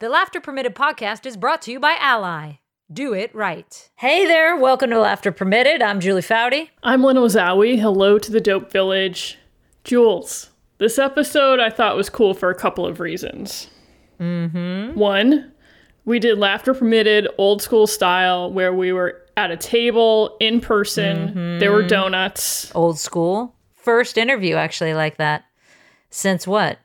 The Laughter Permitted podcast is brought to you by Ally. Do it right. Hey there, welcome to Laughter Permitted. I'm Julie Foudy. I'm Lynn Ozawi. Hello to the Dope Village. Jules, this episode I thought was cool for a couple of reasons. Mm-hmm. One, we did Laughter Permitted old school style where we were at a table in person. There were donuts. Old school. First interview actually like that. Since what?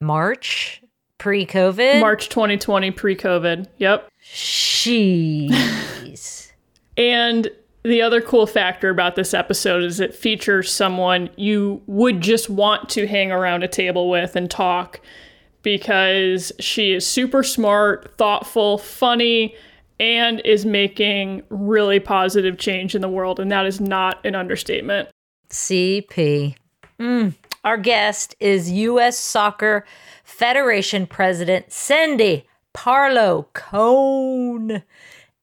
March? Pre COVID? March 2020 pre COVID. Yep. Jeez. And the other cool factor about this episode is it features someone you would just want to hang around a table with and talk because she is super smart, thoughtful, funny, and is making really positive change in the world. And that is not an understatement. CP. Mm. Our guest is U.S. Soccer Federation President Cindy Parlow Cone.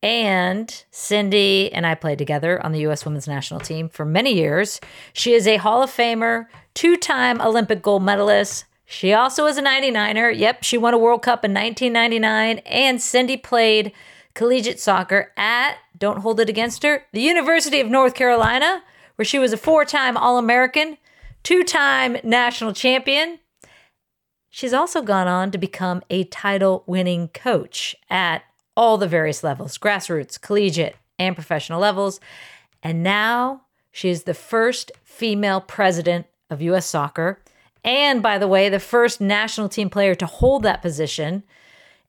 And Cindy and I played together on the U.S. women's national team for many years. She is a Hall of Famer, two time Olympic gold medalist. She also is a 99er. Yep, she won a World Cup in 1999. And Cindy played collegiate soccer at, don't hold it against her, the University of North Carolina, where she was a four time All American, two time national champion. She's also gone on to become a title winning coach at all the various levels grassroots, collegiate, and professional levels. And now she is the first female president of U.S. soccer. And by the way, the first national team player to hold that position.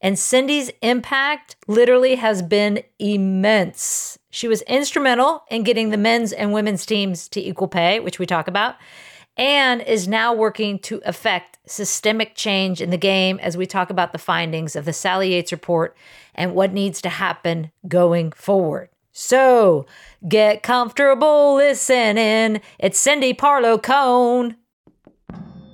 And Cindy's impact literally has been immense. She was instrumental in getting the men's and women's teams to equal pay, which we talk about, and is now working to affect systemic change in the game as we talk about the findings of the Sally Yates report and what needs to happen going forward. So get comfortable listening. It's Cindy Parlow Cone.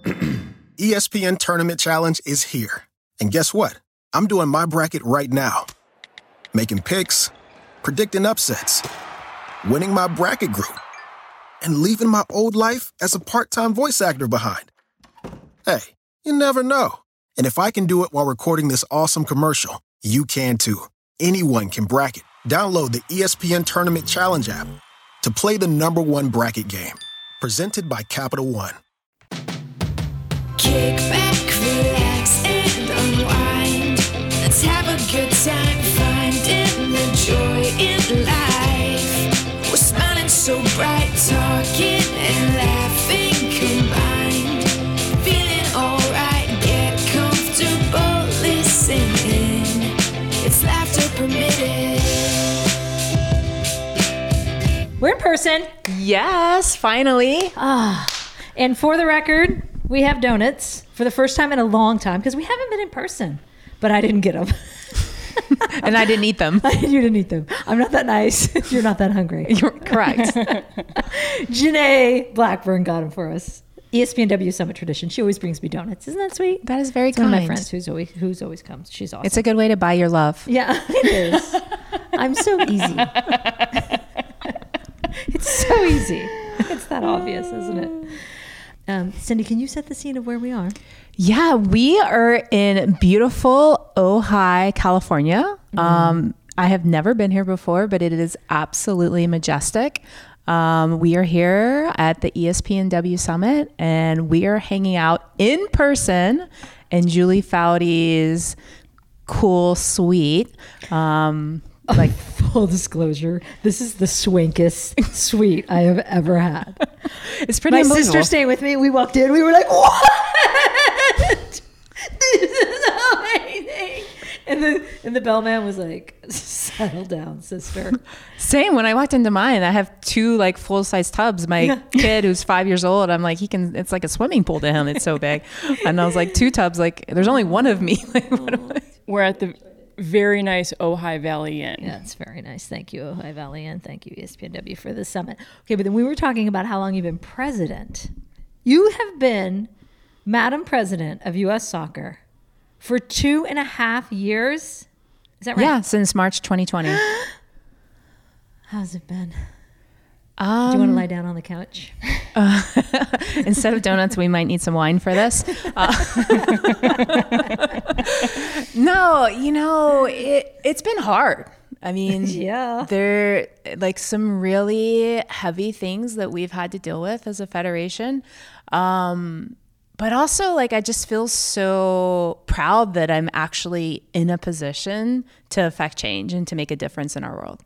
ESPN Tournament Challenge is here. And guess what? I'm doing my bracket right now. Making picks, predicting upsets, winning my bracket group, and leaving my old life as a part time voice actor behind. Hey, you never know. And if I can do it while recording this awesome commercial, you can too. Anyone can bracket. Download the ESPN Tournament Challenge app to play the number one bracket game. Presented by Capital One. Kick back, relax, and unwind. Let's have a good time finding the joy in life. We're so bright, talking and laughing combined. Feeling alright, get comfortable listening. It's laughter permitted. We're in person. Yes, finally. Ah, And for the record, we have donuts for the first time in a long time because we haven't been in person. But I didn't get them. And I didn't eat them. you didn't eat them. I'm not that nice. You're not that hungry. You're correct. Janae Blackburn got them for us. ESPNW Summit tradition. She always brings me donuts. Isn't that sweet? That is very It's one of my friends who's always who's always comes. She's awesome. It's a good way to buy your love. yeah, it is. I'm so easy. it's so easy. It's that obvious, isn't it? Um, Cindy, can you set the scene of where we are? Yeah, we are in beautiful Ojai, California. Mm-hmm. Um, I have never been here before, but it is absolutely majestic. Um, we are here at the ESPNW Summit, and we are hanging out in person in Julie Foudy's cool suite. Um, Like full disclosure, this is the swankest suite I have ever had. it's pretty My unbelievable. sister staying with me. We walked in. We were like, "What? this is amazing!" And the and the bellman was like, "Settle down, sister." Same. When I walked into mine, I have two like full size tubs. My Yeah. kid, who's five years old, I'm like, he can. It's like a swimming pool to him. It's so big. And I was like, two tubs. Like, there's only one of me. Like, what am I- We're at the very nice Ojai Valley Inn. Yeah, it's very nice. Thank you, Ojai Valley, and thank you, ESPNW, for the summit. Okay, but then we were talking about how long you've been president. You have been Madam President of U.S. Soccer for two and a half years. Is that right? Yeah, since March 2020. How's it been? Um, Do you want to lie down on the couch? Instead of donuts, we might need some wine for this. Uh, No, you know, it it's been hard. I mean, Yeah. there like some really heavy things that we've had to deal with as a federation. Um, but also like I just feel so proud that I'm actually in a position to affect change and to make a difference in our world.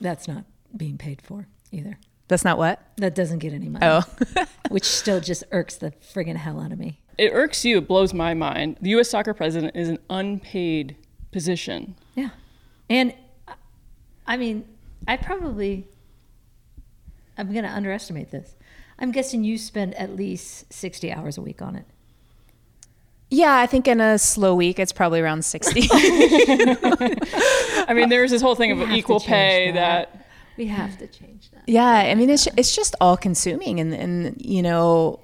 That's not being paid for either. That's not what? That doesn't get any money. Oh. which still just irks the friggin' hell out of me. It irks you, it blows my mind. The US soccer president is an unpaid position. Yeah. And I mean, I probably, I'm going to underestimate this. I'm guessing you spend at least 60 hours a week on it. Yeah, I think in a slow week it's probably around 60. I mean, there's this whole thing We of equal pay that. that We have to change that. Yeah, I mean it's it's just all consuming, and and you know,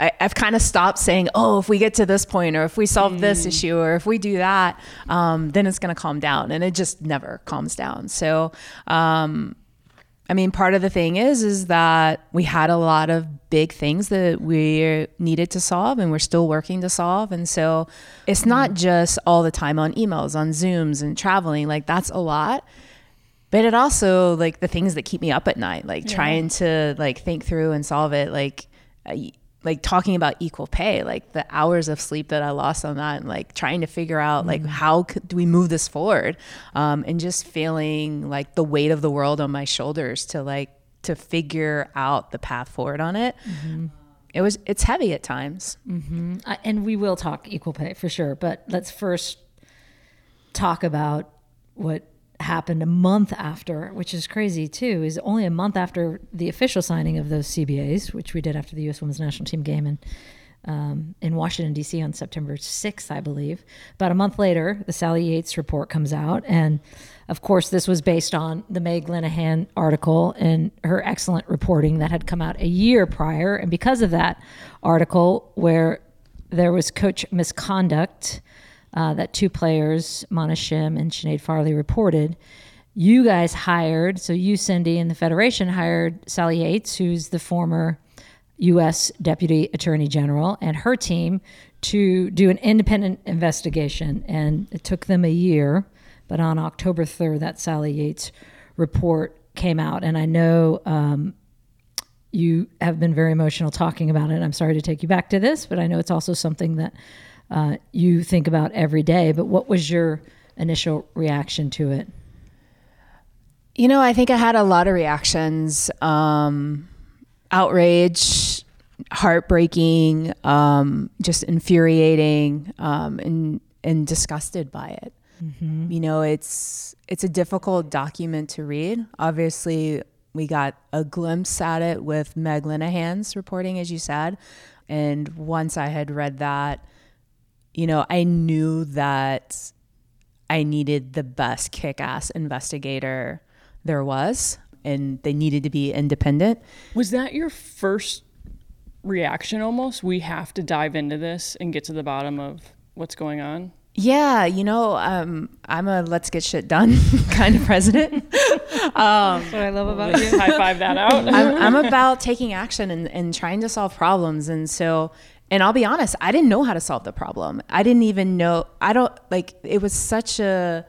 I, I've kind of stopped saying, oh, if we get to this point, or if we solve this issue, or if we do that, um, then it's going to calm down, and it just never calms down. So, um, I mean, part of the thing is is that we had a lot of big things that we needed to solve, and we're still working to solve, and so it's not just all the time on emails, on Zooms, and traveling. Like that's a lot. But it also like the things that keep me up at night like trying to like think through and solve it like like talking about equal pay like the hours of sleep that i lost on that and like trying to figure out like mm. how could, do we move this forward? Um, and just feeling like the weight of the world on my shoulders to like to figure out the path forward on it. Mm-hmm. It was it's heavy at times. Mm-hmm. I, and we will talk equal pay for sure. But let's first talk about what happened a month after, which is crazy too. Is only a month after the official signing of those CBAs, which we did after the U.S. Women's National Team game in um, in Washington D.C. on September 6th, I believe. About a month later, the Sally Yates report comes out, and of course, this was based on the Meg Linehan article and her excellent reporting that had come out a year prior. And because of that article, where there was coach misconduct uh, that two players, Mana Shim and Sinead Farrelly, reported. You guys hired, so you, Cindy, and the Federation hired Sally Yates, who's the former U.S. Deputy Attorney General, and her team to do an independent investigation. And it took them a year, but on October 3rd, that Sally Yates report came out. And I know um, you have been very emotional talking about it. I'm sorry to take you back to this, but I know it's also something that uh, you think about every day. But what was your initial reaction to it? You know, I think I had a lot of reactions um, outrage, heartbreaking, um, just infuriating, um, and, and disgusted by it. You know, it's it's a difficult document to read. Obviously, we got a glimpse at it with Meg Linehan's reporting, as you said. And once I had read that, you know, I knew that I needed the best kick ass investigator there was, and they needed to be independent. Was that your first reaction almost? We have to dive into this and get to the bottom of what's going on? Yeah, you know, um, I'm a let's get shit done kind of president. What I love about you. High five that out. I'm, I'm about taking action and, and trying to solve problems. And so, and I'll be honest, I didn't know how to solve the problem. I didn't even know, I don't like, it was such a,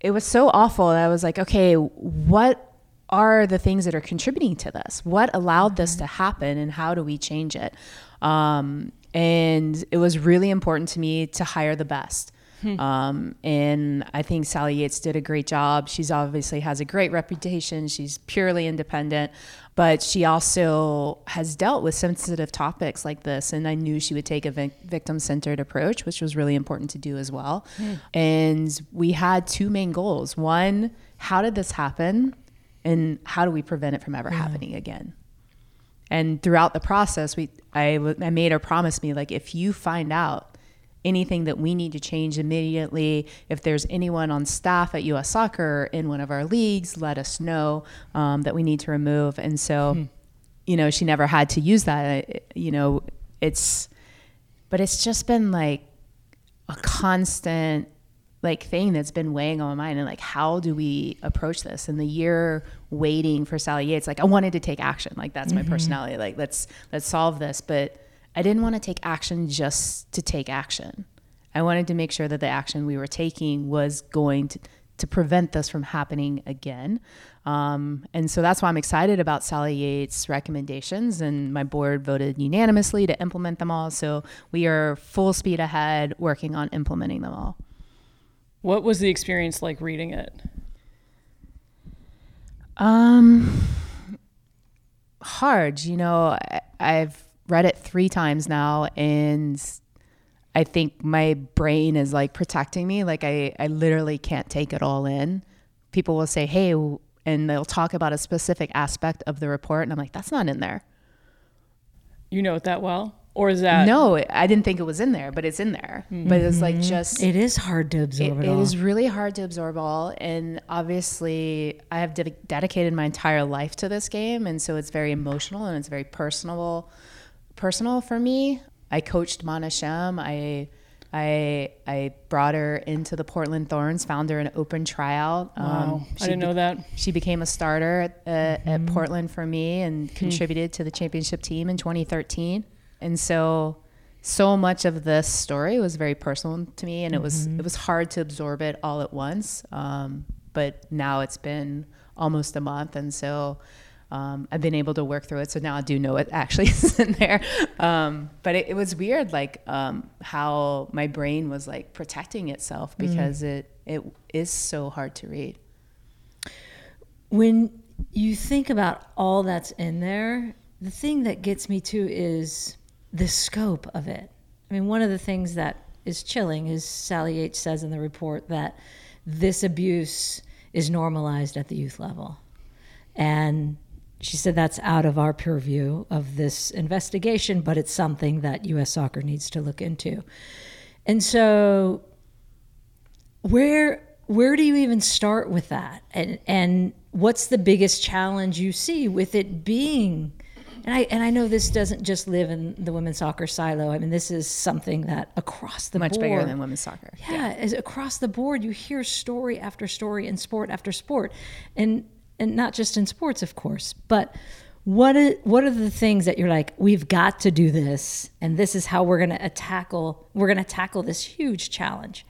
it was so awful. that I was like, okay, what are the things that are contributing to this? What allowed this to happen and how do we change it? Um, and it was really important to me to hire the best. Um, and I think Sally Yates did a great job. She's obviously has a great reputation. She's purely independent, but she also has dealt with sensitive topics like this. And I knew she would take a vic- victim centered approach, which was really important to do as well. And we had two main goals one, how did this happen? And how do we prevent it from ever happening again? And throughout the process, we I, w- I made her promise me like if you find out anything that we need to change immediately, if there's anyone on staff at U.S. Soccer in one of our leagues, let us know um, that we need to remove. And so, you know, she never had to use that. You know, it's, but it's just been like a constant like thing that's been weighing on my mind and like how do we approach this and the year waiting for sally yates like i wanted to take action like that's my personality like let's let's solve this but i didn't want to take action just to take action I wanted to make sure that the action we were taking was going to, to prevent this from happening again. Um, and so that's why I'm excited about Sally Yates' recommendations, and my board voted unanimously to implement them all. So we are full speed ahead working on implementing them all. What was the experience like reading it? Um, hard. You know, I, I've read it three times now, and I think my brain is like protecting me. Like I, I literally can't take it all in. People will say, "Hey," and they'll talk about a specific aspect of the report, and I'm like, "That's not in there." You know it that well, or is that No, I didn't think it was in there, but it's in there. But it's like mm-hmm. just It is hard to absorb it, it all. is really hard to absorb all and obviously i have de- dedicated my entire life to this game and so it's very emotional and it's very personal personal for me i coached mana shim i I I brought her into the Portland Thorns, found her an open tryout. Um, Wow, I didn't know that. She became a starter at, uh, at Portland for me and contributed to the championship team in 2013. And so, so much of this story was very personal to me, and it was it was hard to absorb it all at once. Um, but now it's been almost a month, and so. Um, I've been able to work through it, so now I do know it actually is in there. Um, but it, it was weird, like um, how my brain was like protecting itself because it it is so hard to read. when you think about all that's in there, the thing that gets me too is the scope of it. I mean, one of the things that is chilling is Sally Yates says in the report that this abuse is normalized at the youth level. And she said that's out of our purview of this investigation, but it's something that U.S. soccer needs to look into. And so where where do you even start with that and and what's the biggest challenge you see with it being and I and I know this doesn't just live in the women's soccer silo. I mean, this is something that across the Much board, bigger than women's soccer. yeah, is across the board. You hear story after story in sport after sport, and and not just in sports, of course. But what are, what are the things that you're like? We've got to do this, and this is how we're to tackle. We're to tackle this huge challenge.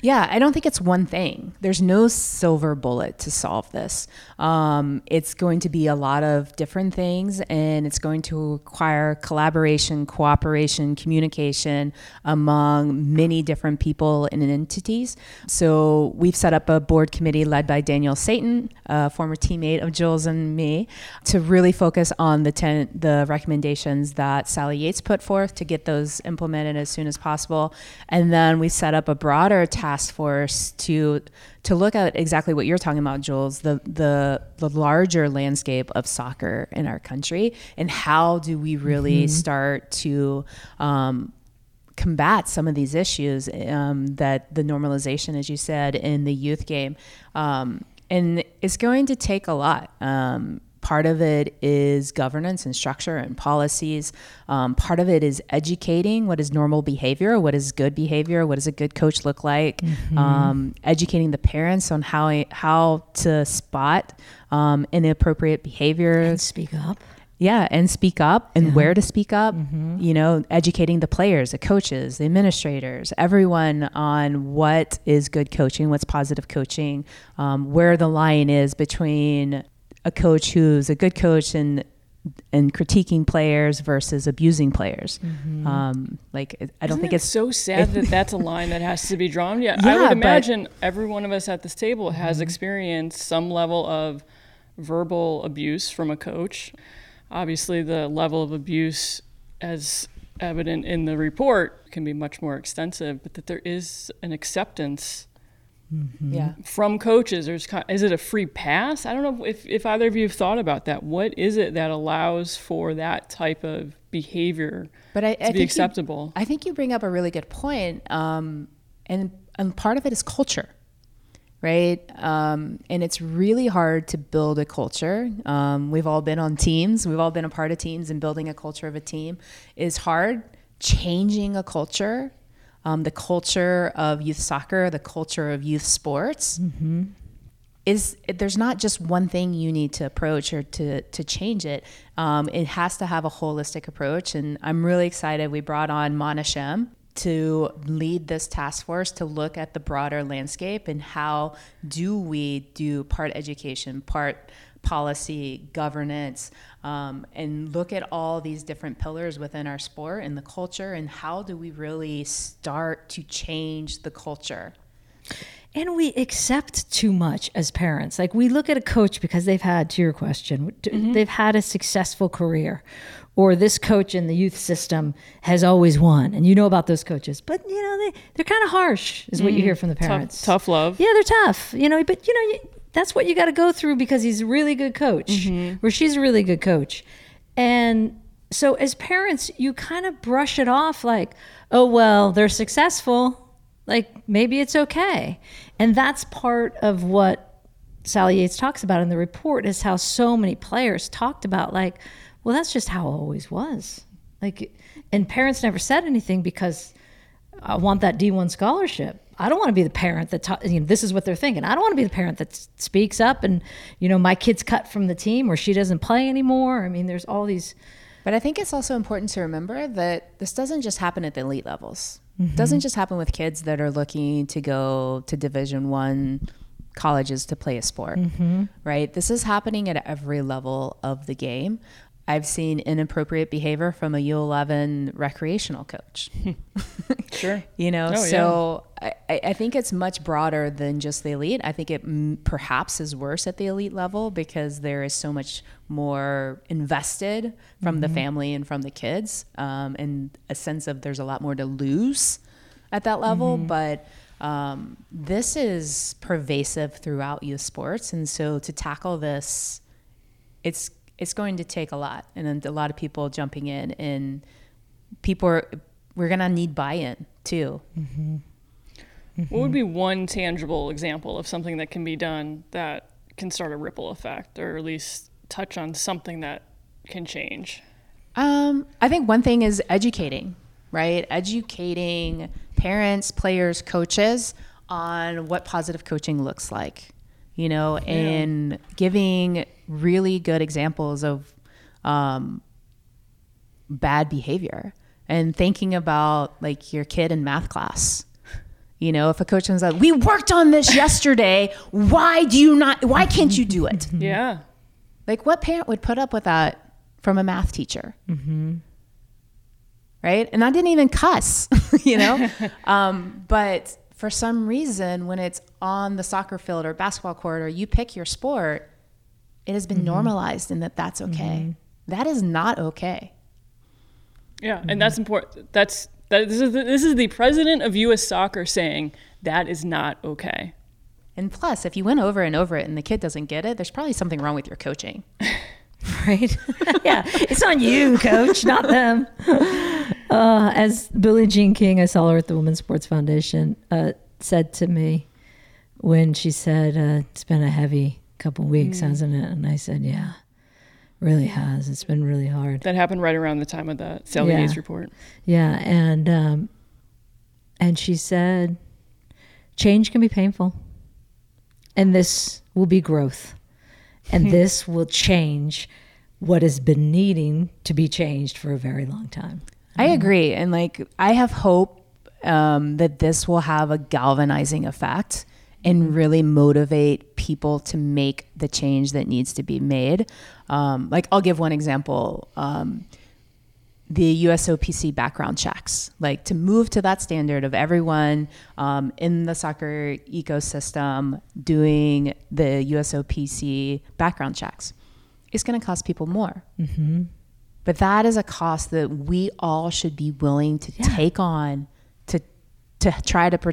Yeah, I don't think it's one thing. There's no silver bullet to solve this. Um, it's going to be a lot of different things, and it's going to require collaboration, cooperation, communication among many different people and entities. So we've set up a board committee led by Danielle Slaton, a former teammate of Jules and me, to really focus on the ten, the recommendations that Sally Yates put forth to get those implemented as soon as possible. And then we set up a broader task force to to look at exactly what you're talking about, Jules, the the the larger landscape of soccer in our country, and how do we really start to um, combat some of these issues um, that the normalization, as you said, in the youth game, um, and it's going to take a lot. Um, part of it is governance and structure and policies. Um, part of it is educating what is normal behavior, what is good behavior, what does a good coach look like. Um, educating the parents on how how to spot um, inappropriate behavior. Speak up. Yeah, and speak up and where to speak up. You know, educating the players, the coaches, the administrators, everyone on what is good coaching, what's positive coaching, um, where the line is between a coach who's a good coach and and critiquing players versus abusing players. Um, like, I don't Isn't think it's so sad that that's a line that has to be drawn. Yeah, I Yeah, would but- imagine every one of us at this table has experienced some level of verbal abuse from a coach. Obviously, the level of abuse, as evident in the report, can be much more extensive, but that there is an acceptance yeah. from coaches. Ki- is it a free pass? I don't know if, if either of you have thought about that. What is it that allows for that type of behavior But I, I to think be you- acceptable? I think you bring up a really good point. Um, and, and part of it is culture, right? Um, and it's really hard to build a culture. Um, we've all been on teams, we've all been a part of teams, and building a culture of a team is hard. Changing a culture, um, the culture of youth soccer, the culture of youth sports, is there's not just one thing you need to approach or to to change it. Um, it has to have a holistic approach, and I'm really excited. We brought on Mana Shim to lead this task force to look at the broader landscape and how do we do part education, part policy, governance, um, and look at all these different pillars within our sport and the culture, and how do we really start to change the culture? And we accept too much as parents. Like we look at a coach because they've had, to your question, t- they've had a successful career, or this coach in the youth system has always won. And you know about those coaches, but you know they they're kind of harsh, is what you hear from the parents. Tough, tough love. Yeah, they're tough. You know, but you know you- that's what you got to go through because he's a really good coach, mm-hmm. or she's a really good coach, and so as parents, you kind of brush it off like, oh well, they're successful. Like maybe it's okay. And that's part of what sally yates talks about in the report is how so many players talked about like well that's just how it always was. Like and parents never said anything because i want that d1 scholarship i don't want to be the parent that ta- you know, this is what they're thinking i don't want to be the parent that s- speaks up and you know my kid's cut from the team or she doesn't play anymore i mean there's all these But I think it's also important to remember that this doesn't just happen at the elite levels. It mm-hmm. doesn't just happen with kids that are looking to go to Division One colleges to play a sport, mm-hmm. right? This is happening at every level of the game. I've seen inappropriate behavior from a U11 recreational coach. Sure. You know, Oh, so I, I I think it's much broader than just the elite. I think it mm, perhaps is worse at the elite level because there is so much more invested from the family and from the kids, um, and a sense of there's a lot more to lose at that level. But um, this is pervasive throughout youth sports, and so to tackle this, it's it's going to take a lot, and then a lot of people jumping in, and people are we're gonna need buy-in too. What would be one tangible example of something that can be done that can start a ripple effect, or at least touch on something that can change? Um, I think one thing is educating, right? Educating parents, players, coaches on what positive coaching looks like, you know, and giving really good examples of um, bad behavior and thinking about like your kid in math class. You know, if a coach comes up, we worked on this yesterday. Why do you not? Why can't you do it? Yeah. Like, what parent would put up with that from a math teacher? Mm-hmm. Right? And I didn't even cuss, you know? um, but for some reason, when it's on the soccer field or basketball court or you pick your sport, it has been mm-hmm. normalized in that that's okay. Mm-hmm. That is not okay. Yeah, and that's important. That's that. This is the, this is the president of U.S. Soccer saying that is not okay. And plus, if you went over and over it and the kid doesn't get it, there's probably something wrong with your coaching. right? yeah, it's on you, coach, not them. Uh, as Billie Jean King, I saw her at the Women's Sports Foundation, uh, said to me when she said, uh, It's been a heavy couple weeks, hasn't it? And I said, Yeah, really has. It's been really hard. That happened right around the time of the Sally Yeah. Report. Yeah, and um, and she said, change can be painful, and this will be growth, and this will change what has been needing to be changed for a very long time. I agree. And like, I have hope um, that this will have a galvanizing effect and really motivate people to make the change that needs to be made. Um, like, I'll give one example. Um, the USOPC background checks, like to move to that standard of everyone um, in the soccer ecosystem doing the USOPC background checks, is going to cost people more. But that is a cost that we all should be willing to take on to to try to pr-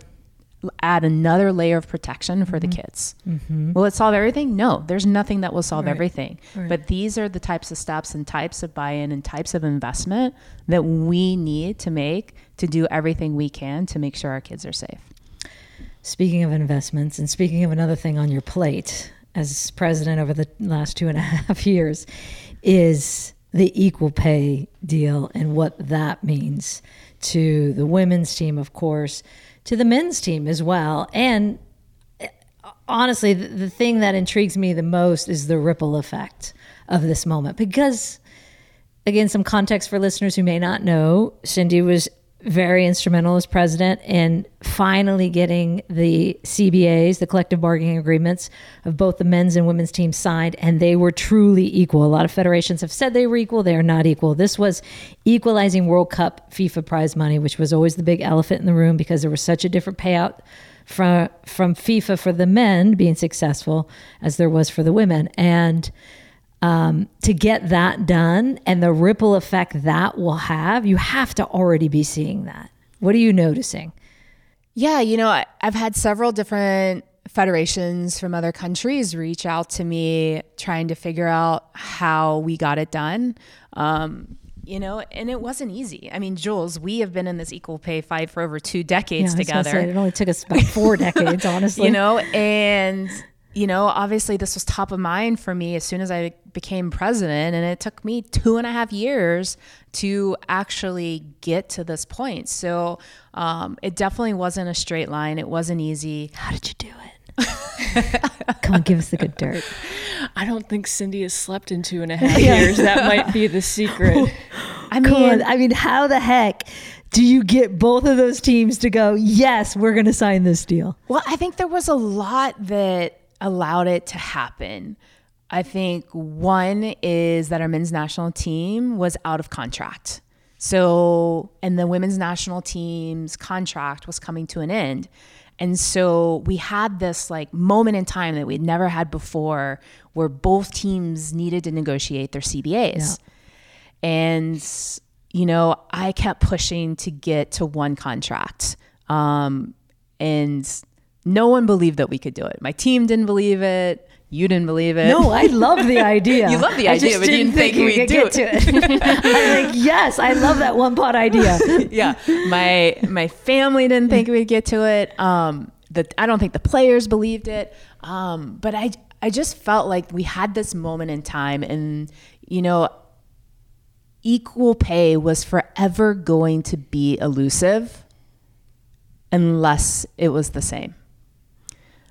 add another layer of protection for the mm-hmm. kids. Mm-hmm. Will it solve everything? No, there's nothing that will solve everything. But these are the types of steps and types of buy-in and types of investment that we need to make to do everything we can to make sure our kids are safe. Speaking of investments, and speaking of another thing on your plate as president over the last two and a half years, is the equal pay deal and what that means to the women's team, of course, to the men's team as well. And eh, honestly, the, the thing that intrigues me the most is the ripple effect of this moment because again, some context for listeners who may not know, Cindy was very instrumental as president in finally getting the CBAs, the collective bargaining agreements of both the men's and women's teams signed, and they were truly equal. A lot of federations have said they were equal, they are not equal. This was equalizing World Cup FIFA prize money, which was always the big elephant in the room because there was such a different payout from from FIFA for the men being successful as there was for the women. And um, to get that done and the ripple effect that will have, you have to already be seeing that. What are you noticing? Yeah, you know, I, I've had several different federations from other countries reach out to me trying to figure out how we got it done. Um, you know, and it wasn't easy. I mean, Jules, we have been in this equal pay fight for over two decades Yeah, I was gonna together. say, it only took us about four decades, honestly. you know and you know obviously this was top of mind for me as soon as i became president and it took me two and a half years to actually get to this point so um, it definitely wasn't a straight line it wasn't easy How did you do it? Come on, give us the good dirt. I don't think Cindy has slept in two and a half years. That might be the secret. i Come on. mean I mean, how the heck do you get both of those teams to go, yes, we're going to sign this deal? Well, I think there was a lot that allowed it to happen. I think one is that our men's national team was out of contract. So, and the women's national team's contract was coming to an end. And so we had this like moment in time that we'd never had before where both teams needed to negotiate their CBAs. And, you know, I kept pushing to get to one contract. Um, and no one believed that we could do it. My team didn't believe it. You didn't believe it. No, I love the idea. You love the idea, but you didn't think we we'd do get to it. I'm like, yes, I love that one pot idea. yeah, my my family didn't think we'd get to it. Um, the I don't think the players believed it. Um, but I I just felt like we had this moment in time, and you know, equal pay was forever going to be elusive unless it was the same.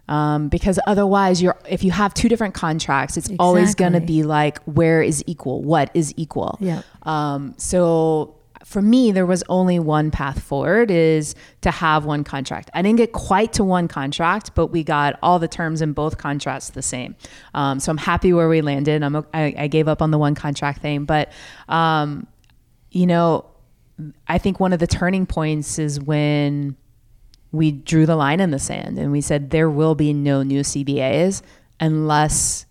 Um, because otherwise, you're if you have two different contracts, it's always going to be like where is equal, what is equal. Yeah. Um, so for me, there was only one path forward is to have one contract. I didn't get quite to one contract, but we got all the terms in both contracts the same. Um, so I'm happy where we landed. I'm I, I gave up on the one contract thing, but um, you know, I think one of the turning points is when we drew the line in the sand and we said there will be no new CBAs unless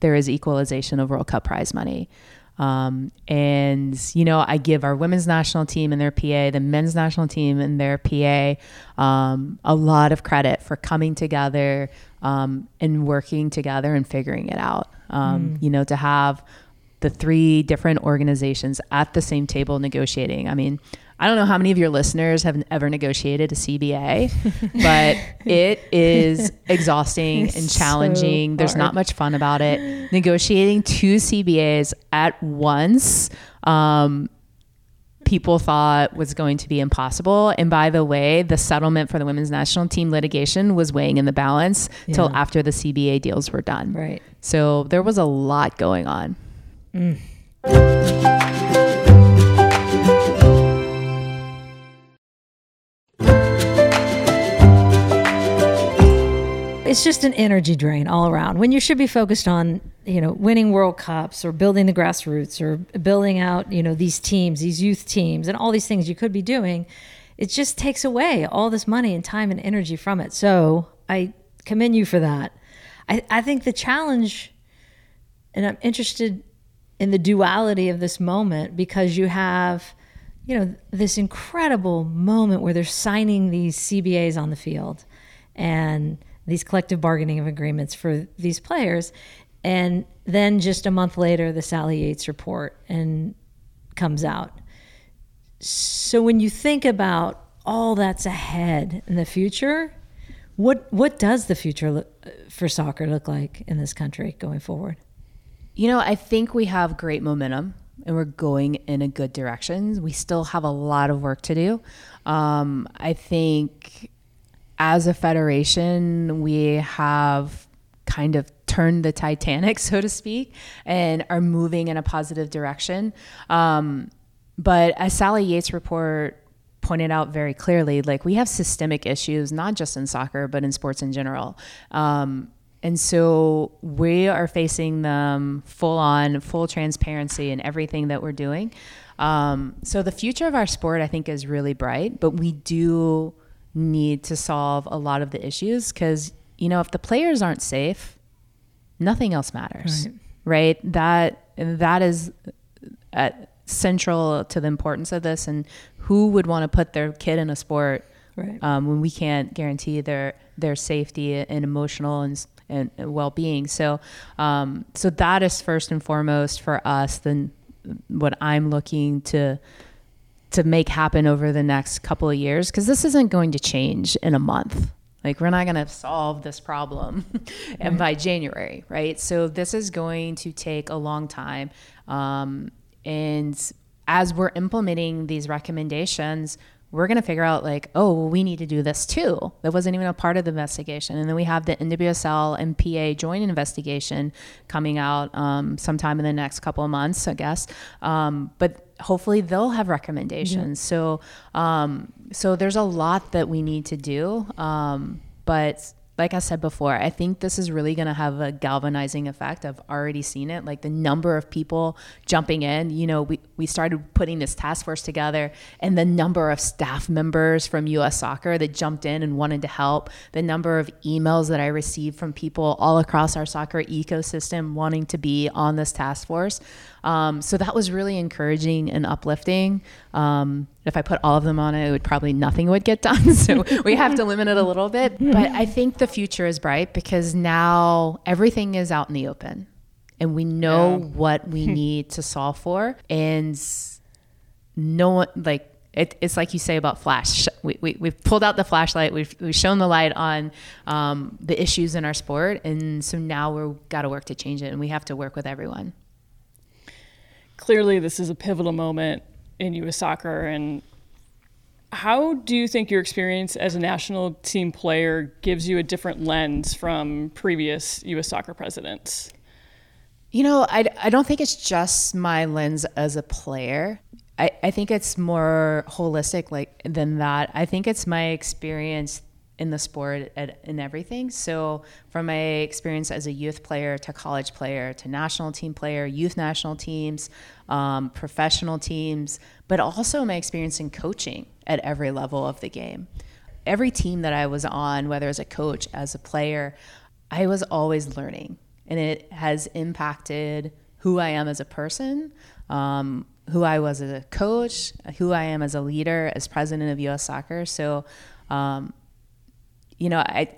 there is equalization of World Cup prize money. Um, and you know, I give our women's national team and their PA, the men's national team and their PA, um, a lot of credit for coming together um, and working together and figuring it out. Um, You know, to have the three different organizations at the same table negotiating. I mean, I don't know how many of your listeners have ever negotiated a CBA, but it is exhausting and so challenging. There's hard. not much fun about it. Negotiating two CBAs at once. Um, people thought was going to be impossible. And by the way, the settlement for the women's national team litigation was weighing in the balance till after the CBA deals were done. Right. So there was a lot going on. It's just an energy drain all around when you should be focused on, you know, winning World Cups or building the grassroots or building out, you know, these teams, these youth teams, and all these things you could be doing. It just takes away all this money and time and energy from it. So I commend you for that. I, I think the challenge, and I'm interested in the duality of this moment because you have, you know, this incredible moment where they're signing these CBAs on the field and these collective bargaining agreements for these players. And then just a month later, the Sally Yates report and comes out. So when you think about all that's ahead in the future, what what does the future look, for soccer look like in this country going forward? You know, I think we have great momentum and we're going in a good direction. We still have a lot of work to do. Um, I think as a federation, we have kind of turned the Titanic, so to speak, and are moving in a positive direction. Um, but as Sally Yates' report pointed out very clearly, like we have systemic issues, not just in soccer, but in sports in general. Um, and so we are facing them full on, full transparency in everything that we're doing. Um, so the future of our sport, I think, is really bright, but we do need to solve a lot of the issues because, you know, if the players aren't safe, nothing else matters, right? That that is at central to the importance of this and who would want to put their kid in a sport Right. um, when we can't guarantee their their safety and emotional and, and well-being so um, so that is first and foremost for us then what i'm looking to to make happen over the next couple of years because this isn't going to change in a month. Like we're not going to solve this problem and by january right? So this is going to take a long time um, and as we're implementing these recommendations we're going to figure out like oh well, we need to do this too. That wasn't even a part of the investigation. And then we have the nwsl and pa joint investigation coming out um, sometime in the next couple of months i guess. Um, but hopefully they'll have recommendations so um, so there's a lot that we need to do um, but like I said before, I think this is really going to have a galvanizing effect. I've already seen it. Like the number of people jumping in, you know, we, we started putting this task force together and the number of staff members from US Soccer that jumped in and wanted to help, the number of emails that I received from people all across our soccer ecosystem wanting to be on this task force. Um, so that was really encouraging and uplifting. Um, if I put all of them on it, it would probably nothing would get done. So we have to limit it a little bit. But I think the future is bright because now everything is out in the open and we know what we need to solve for. And no one, like, it, it's like you say about flash. We, we, we've pulled out the flashlight. We've, we've shown the light on um, the issues in our sport. And so now we've got to work to change it. And we have to work with everyone. Clearly, this is a pivotal moment in U.S. soccer. And how do you think your experience as a national team player gives you a different lens from previous U.S. soccer presidents? You know, I, I don't think it's just my lens as a player. I, I think it's more holistic like than that. I think it's my experience in the sport in everything. So from my experience as a youth player to college player to national team player, youth national teams, um, professional teams, but also my experience in coaching at every level of the game. Every team that I was on, whether as a coach, as a player, I was always learning, and it has impacted who I am as a person, um, who I was as a coach, who I am as a leader, as president of U.S. Soccer. So, um, you know, I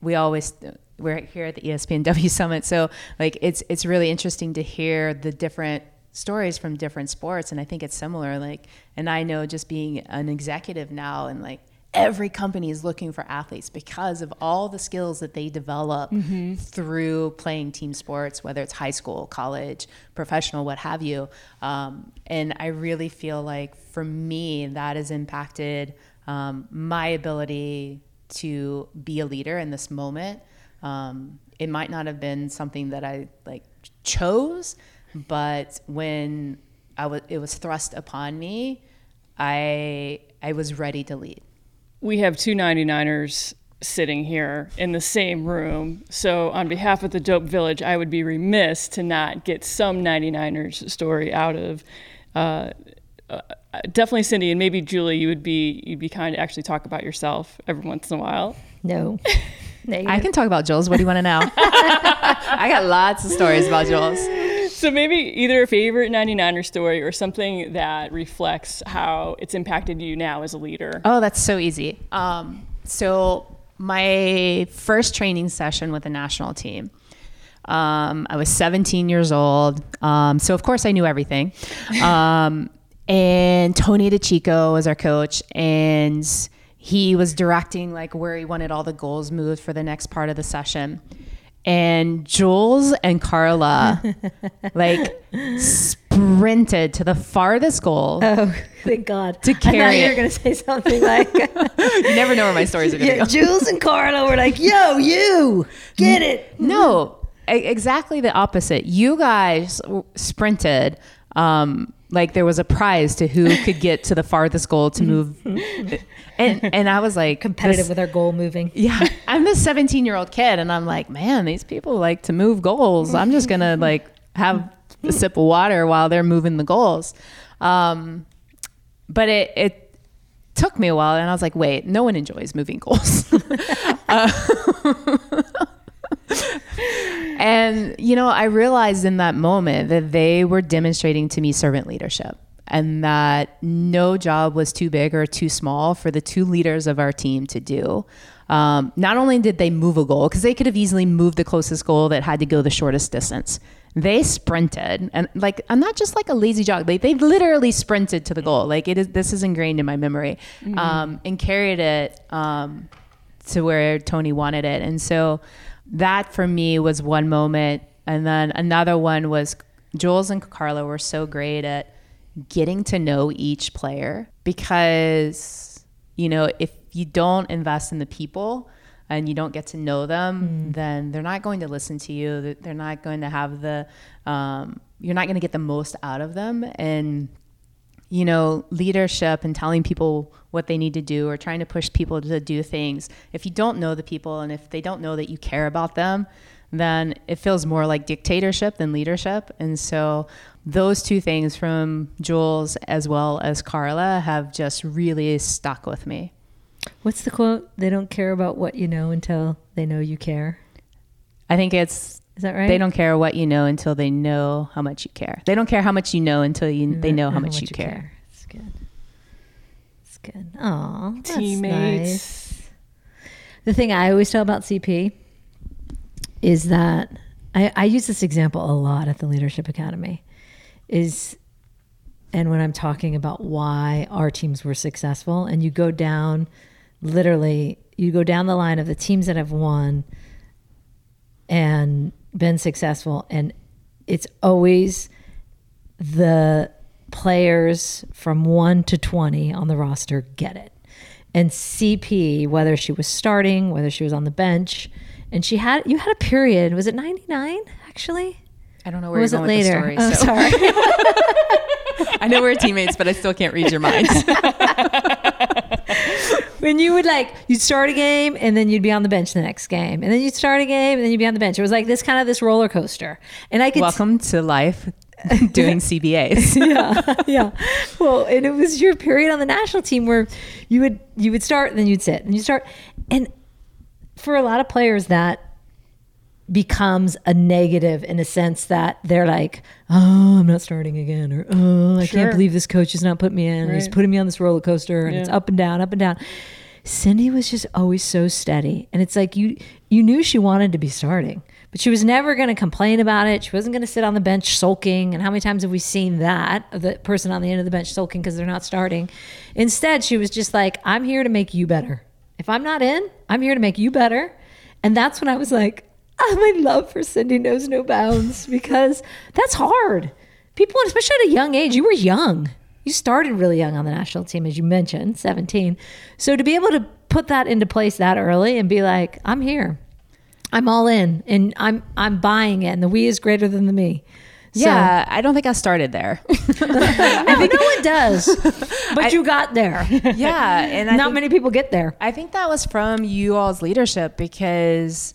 we always we're here at the ESPNW Summit, so like it's it's really interesting to hear the different stories from different sports, and I think it's similar. Like, and I know just being an executive now, and like every company is looking for athletes because of all the skills that they develop through playing team sports, whether it's high school, college, professional, what have you. Um, and I really feel like for me, that has impacted um, my ability to be a leader in this moment. Um, it might not have been something that I like chose, but when I was, it was thrust upon me, I I was ready to lead. We have two 99ers sitting here in the same room. So, on behalf of the Dope Village, I would be remiss to not get some 99ers story out of. Uh, uh, definitely Cindy and maybe Julie, you would be you'd be kind to actually talk about yourself every once in a while. No. I can talk about Jules. What do you want to know? I got lots of stories about Jules. So maybe either a favorite 99er story or something that reflects how it's impacted you now as a leader. Oh, that's so easy. Um, so my first training session with the national team. Um, I was 17 years old, um, so of course I knew everything. And Tony DiCicco was our coach, and he was directing like where he wanted all the goals moved for the next part of the session. And Jules and Carla like sprinted to the farthest goal. Oh, thank God. To I thought carry you were going to say something like, You never know where my stories are going to yeah, go. Jules and Carla were like, yo, you, get it. No, exactly the opposite. You guys sprinted um, like there was a prize to who could get to the farthest goal to move. and and I was like Competitive with our goal moving. yeah, I'm this 17 year old kid, and I'm like, man, these people like to move goals. I'm just gonna like have a sip of water while they're moving the goals. Um, but it it took me a while, and I was like, wait, no one enjoys moving goals. Uh, and you know, I realized in that moment that they were demonstrating to me servant leadership. And that no job was too big or too small for the two leaders of our team to do. Um, not only did they move a goal, because they could have easily moved the closest goal that had to go the shortest distance. They sprinted, and like I'm not just like a lazy jog. They they literally sprinted to the goal. Like it is. This is ingrained in my memory, um, and carried it um, to where Tony wanted it. And so that for me was one moment. And then another one was Jules and Carla were so great at getting to know each player because, you know, if you don't invest in the people and you don't get to know them, then they're not going to listen to you. They're not going to have the, um, you're not going to get the most out of them. And you know, leadership and telling people what they need to do or trying to push people to do things. If you don't know the people and if they don't know that you care about them, then it feels more like dictatorship than leadership. And so those two things from Jules as well as Carla have just really stuck with me. What's the quote? They don't care about what you know until they know you care. I think it's Is that right? they don't care what you know until they know how much you care. They don't care how much you know until you, they mm-hmm. know how Know much you care. It's good. It's good. Aw, Teammates. nice. The thing I always tell about CP is that I, I use this example a lot at the Leadership Academy. Is and when I'm talking about why our teams were successful, and you go down, literally, you go down the line of the teams that have won and been successful, and it's always the players from 1 to 20 on the roster get it. And CP, whether she was starting, whether she was on the bench, and she had you had a period, was it 99 actually? I don't know where was it later? the oh, so- sorry. I know we're teammates, but I still can't read your mind. when you would like you'd start a game and then you'd be on the bench the next game and then you'd start a game and then you'd be on the bench. It was like this kind of this roller coaster. And i could Welcome to life doing CBAs. yeah yeah. Well and it was your period on the national team where you would you would start and then you'd sit and you start. And for a lot of players that becomes a negative in a sense that they're like oh i'm not starting again or oh i Sure. can't believe this coach has not put me in he's putting me on this roller coaster and it's up and down up and down. Cindy was just always so steady and it's like you you knew she wanted to be starting but she was never going to complain about it. She wasn't going to sit on the bench sulking and how many times have we seen that the person on the end of the bench sulking because they're not starting? Instead she was just like i'm here to make you better. If i'm not in i'm here to make you better. And that's when i was like my love for cindy knows no bounds because that's hard. People especially at a young age you were young. You started really young on the national team as you mentioned 17 so to be able to put that into place that early and be like i'm here. I'm all in and i'm i'm buying it and the we is greater than the me. So- Yeah, I don't think I started there. no, no one does but you got there. Yeah, and I not think, many people get there. I think that was from you all's leadership because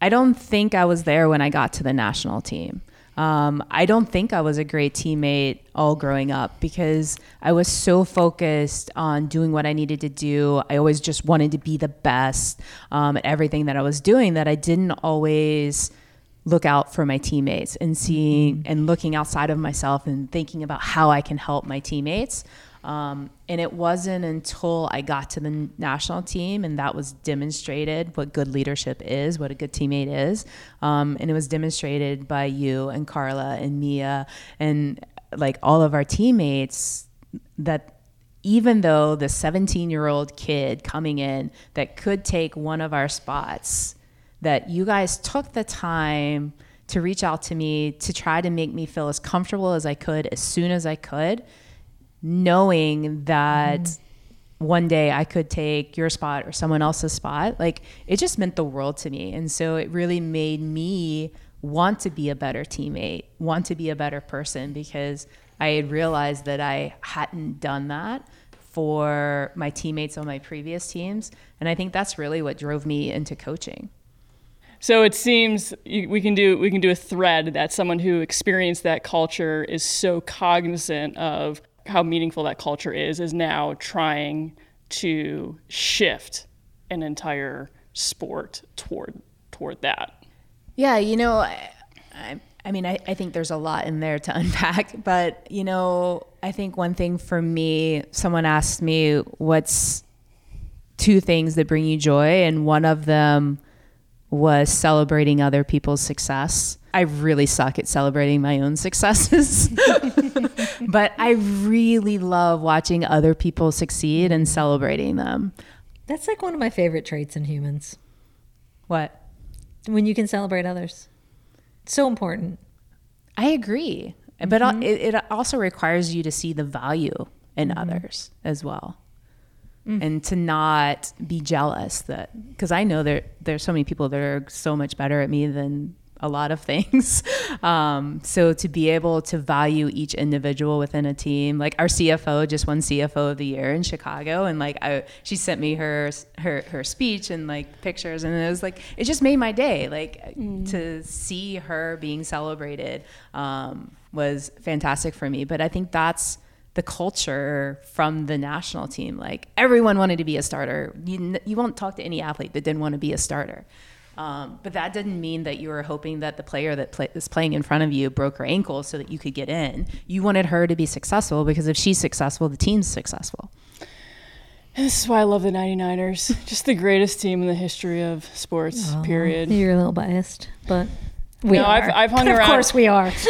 I don't think I was there when I got to the national team. Um, I don't think I was a great teammate all growing up because I was so focused on doing what I needed to do. I always just wanted to be the best um, at everything that I was doing that I didn't always look out for my teammates and seeing and looking outside of myself and thinking about how I can help my teammates. Um, and it wasn't until I got to the national team and that was demonstrated what good leadership is, what a good teammate is. Um, and it was demonstrated by you and Carla and Mia and like all of our teammates that even though the 17 year old kid coming in that could take one of our spots, that you guys took the time to reach out to me to try to make me feel as comfortable as I could as soon as I could, knowing that mm-hmm. one day I could take your spot or someone else's spot. Like it just meant the world to me. And so it really made me want to be a better teammate, want to be a better person because I had realized that I hadn't done that for my teammates on my previous teams. And I think that's really what drove me into coaching. So it seems we can do we can do a thread that someone who experienced that culture is so cognizant of how meaningful that culture is is now trying to shift an entire sport toward toward that. Yeah, you know, I, I, I mean, I, I think there's a lot in there to unpack, but, you know, I think one thing for me, someone asked me, what's two things that bring you joy? And one of them was celebrating other people's success. I really suck at celebrating my own successes, but I really love watching other people succeed and celebrating them. That's like one of my favorite traits in humans. What? When you can celebrate others. It's So important. I agree, but al- mm-hmm. it, it also requires you to see the value in mm-hmm. others as well, and to not be jealous. That because I know there there's so many people that are so much better at me than a lot of things. Um, so to be able to value each individual within a team, like our CFO just won CFO of the year in Chicago, and like I, she sent me her her her speech and like pictures, and it was like it just made my day. Like to see her being celebrated um, was fantastic for me. But I think that's the culture from the national team. Like everyone wanted to be a starter. You, you won't talk to any athlete that didn't want to be a starter. Um, but that didn't mean that you were hoping that the player that play, is playing in front of you broke her ankle so that you could get in. You wanted her to be successful because if she's successful, the team's successful. This is why I love the 99ers. Just the greatest team in the history of sports, period. You're a little biased, but we No, are. I've- I've hung But around- Of course we are.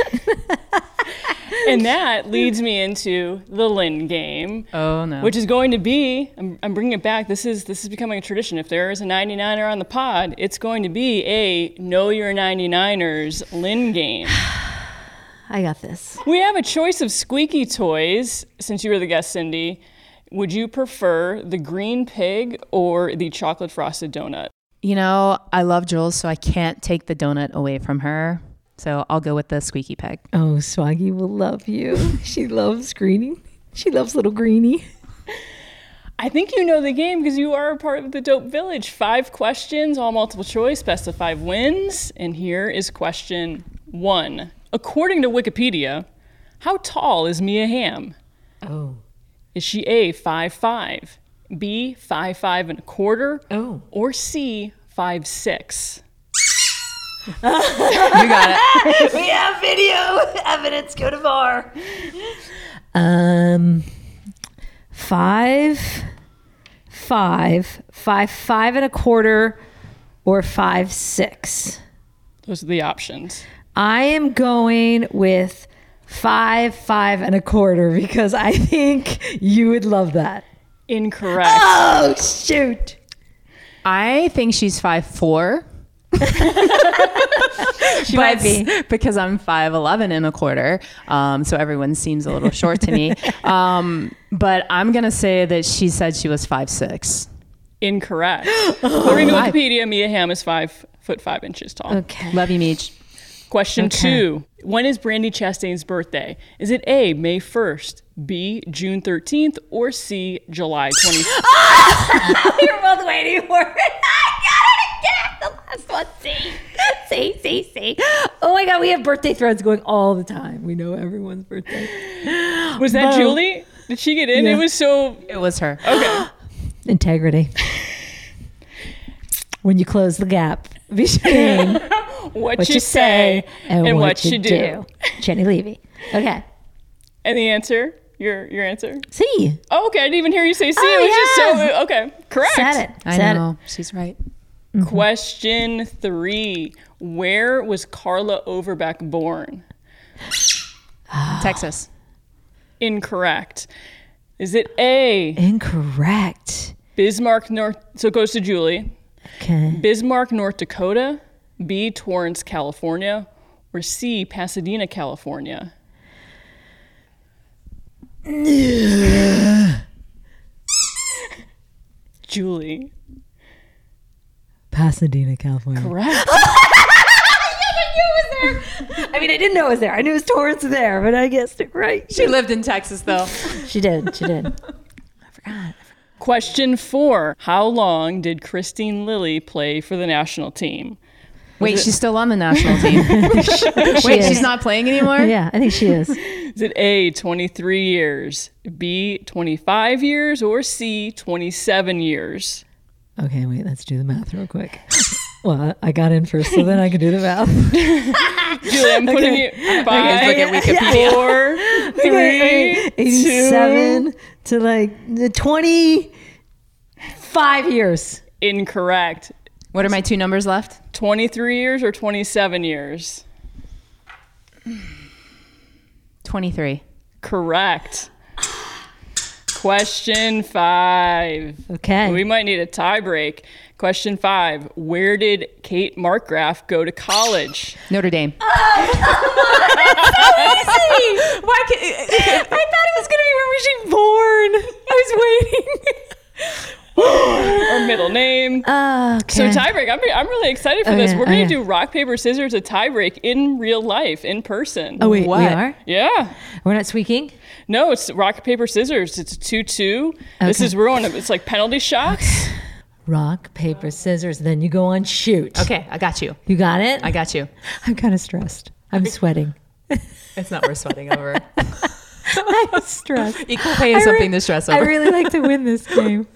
And that leads me into the Lynn game. Oh, no. Which is going to be, I'm, I'm bringing it back. This is this is becoming a tradition. If there is a 99er on the pod, it's going to be a Know Your 99ers Lynn game. I got this. We have a choice of squeaky toys. Since you were the guest, Cindy, would you prefer the green pig or the chocolate frosted donut? You know, I love Jules, so I can't take the donut away from her. So I'll go with the squeaky peg. Oh, Swaggy will love you. she loves greening. She loves little greenie. I think you know the game because you are a part of the Dope Village. Five questions, all multiple choice, best of five wins. And here is question one. According to Wikipedia, how tall is Mia Hamm? Oh. Is she A, five five, B, five five and a quarter, Oh. or C, five six? You got it. we have video evidence. Go to bar. Um, five, five, five, five and a quarter, or five six. Those are the options. I am going with five, five and a quarter because I think you would love that. Incorrect. Oh shoot! I think she's five four. She might be. because I'm five eleven and a quarter. Um, so everyone seems a little short to me. Um, but I'm gonna say that she said she was five six. Incorrect. According to Five. Wikipedia, Mia Hamm is five foot five inches tall. Okay. Love you, Meech. Question Okay. two. When is Brandi Chastain's birthday? Is it A, May 1st, B, June 13th, or C, July 20th? oh! Ah! You're both waiting for it. I got it again. The last one. See, see, see, see. Oh my god, we have birthday threads going all the time. We know everyone's birthday. Was that Bo. Julie? Did she get in? Yeah. It was so. It was her. Okay. Integrity. when you close the gap between What, what you say and, what, you do. Jenny Levy. Okay. And the answer? Your your answer? See, Oh, okay. I didn't even hear you say C. Oh, it was yeah. just so. Okay. Correct. said it. I said know. She's right. Mm-hmm. Question three. Where was Carla Overbeck born? Texas. Incorrect. Is it A. Incorrect. Bismarck, North? So it goes to Julie. Okay. Bismarck, North Dakota, B, Torrance, California, or C, Pasadena, California? Julie. Pasadena, California. Correct. I mean, I didn't know it was there. I knew it was Torrance there, but I guessed it right. She lived in Texas though. She did. She did. Question four How long did Kristine Lilly play for the national team? Wait, she's still on the national team. She Wait, is. she's not playing anymore? Yeah, I think she is. Is it A, 23 years, B, 25 years, or C, 27 years? Okay, wait. Let's do the math real quick. Well, I got in first, so then I can do the math. Julie, I'm putting you five, look at Wikipedia. four, three, Eighty-seven to like the twenty-five years. Incorrect. What are my two numbers left? 23 years or 27 years? 23. Correct. Question five. Okay. We might need a tie break. Question five. Where did Kate Markgraf go to college? Notre Dame. So easy! Why can, I thought it was gonna be where was she born? I was waiting. Her middle name. Oh, So okay. tiebreak. I'm, I'm really excited for this. Oh, okay, We're gonna oh, okay. do rock paper scissors a tiebreak in real life, in person. oh wait, we What? are. Yeah. We're not squeaking. No, it's rock paper scissors. It's a two two. This is we're on. It's like penalty shots. Rock, paper, scissors. Then you go on shoot. Okay, I got you. You got it. I got you. I'm kind of stressed. I'm sweating. It's not worth sweating over. I'm stressed. Equal pay is re- something to stress over. I really like to win this game.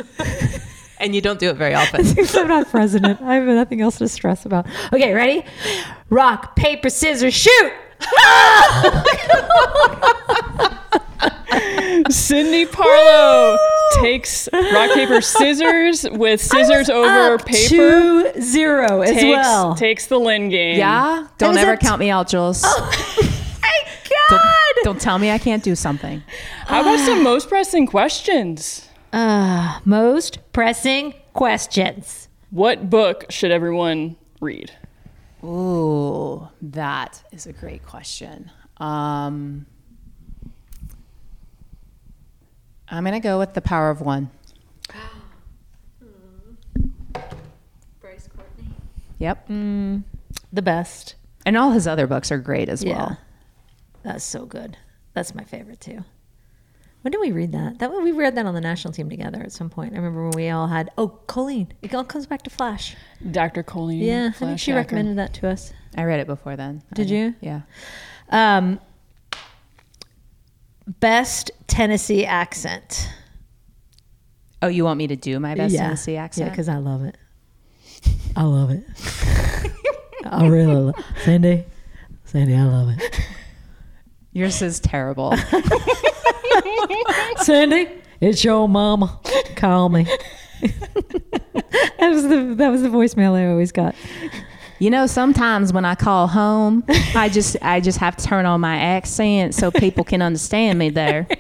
and you don't do it very often. I'm not president, I have nothing else to stress about. Okay, ready? Rock, paper, scissors, shoot! Cindy Parlow takes rock paper scissors with scissors over Up paper. Two zero as takes, well. takes the Lynn game. Yeah? Don't ever up count me out, Jules. My Don't, God! don't tell me I can't do something. How about some most pressing questions? Uh, most pressing questions. What book should everyone read? Ooh, that is a great question. Um, I'm going to go with The Power of One. Bryce Courtenay. Yep. The best. And all his other books are great as Yeah. well. That's so good. That's my favorite too. When did we read that? That we read that on the national team together at some point. I remember when we all had oh Colleen. It all comes back to Flash. Dr. Colleen. Yeah, I think she Flash recommended that to us. I read it before then. Did I- you? Yeah. Um, best Tennessee accent. Oh, you want me to do my best yeah. Tennessee accent? Yeah, because I love it. I love it. I really love it. Sandy. Sandy, I love it. Yours is terrible. Sandy, it's your mama. Call me. that was the that was the voicemail I always got. You know, sometimes when I call home, I just I just have to turn on my accent so people can understand me there.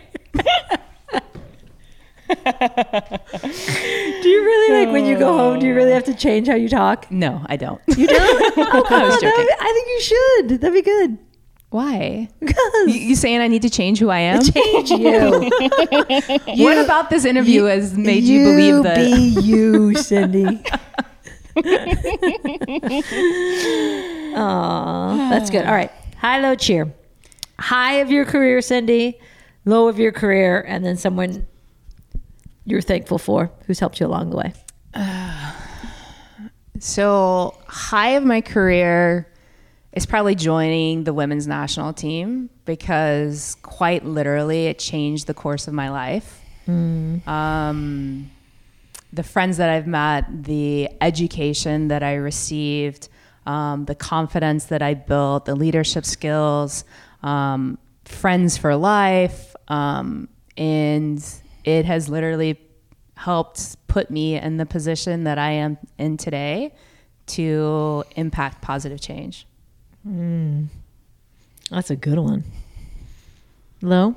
Do you really like when you go home? Do you really have to change how you talk? No, I don't. You don't. I was joking. I think you should. That'd be good. Why? Because You, you saying I need to change who I am? change you. what about this interview has made you, believe that? be you, Cindy. Aw, that's good. All right. High, low, cheer. High of your career, Cindy. Low of your career, and then someone you're thankful for who's helped you along the way. So, high of my career is probably joining the women's national team because quite literally it changed the course of my life. Um, the friends that I've met, the education that I received, um, the confidence that I built, the leadership skills, um, friends for life. Um, and it has literally helped put me in the position that I am in today to impact positive change. That's a good one. Low?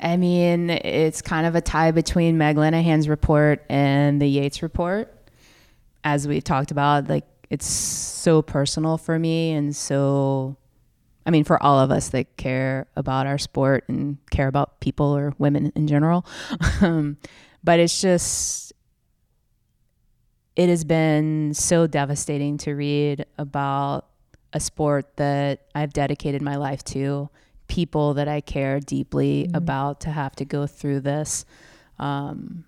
I mean, it's kind of a tie between Meg Linehan's report and the Yates report. As we've talked about, like it's so personal for me and so I mean for all of us that care about our sport and care about people or women in general. um, but it's just it has been so devastating to read about a sport that I've dedicated my life to, people that I care deeply about to have to go through this. Um,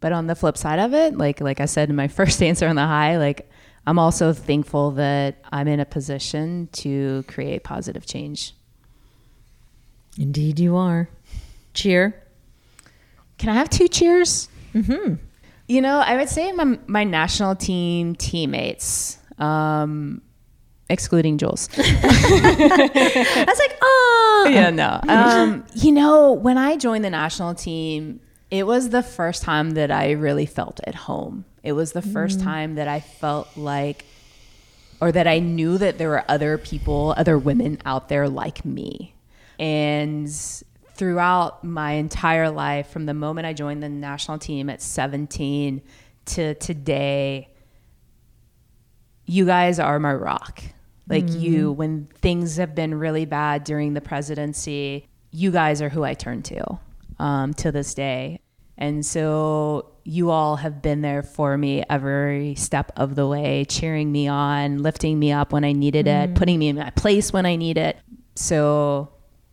but on the flip side of it, like like I said in my first answer on the high, like I'm also thankful that I'm in a position to create positive change. Indeed, you are. Cheer. Can I have two cheers? Mm-hmm. You know, I would say my, my national team teammates, um, excluding Jules. I was like, oh. yeah, no. Um, you know, when I joined the national team, it was the first time that I really felt at home. It was the first time that I felt like, or that I knew that there were other people, other women out there like me. And throughout my entire life, from the moment I joined the national team at 17 to today, you guys are my rock. Like you, mm-hmm. when things have been really bad during the presidency, you guys are who I turn to um, to this day. And so you all have been there for me every step of the way, cheering me on, lifting me up when I needed it, mm-hmm. putting me in my place when I need it. So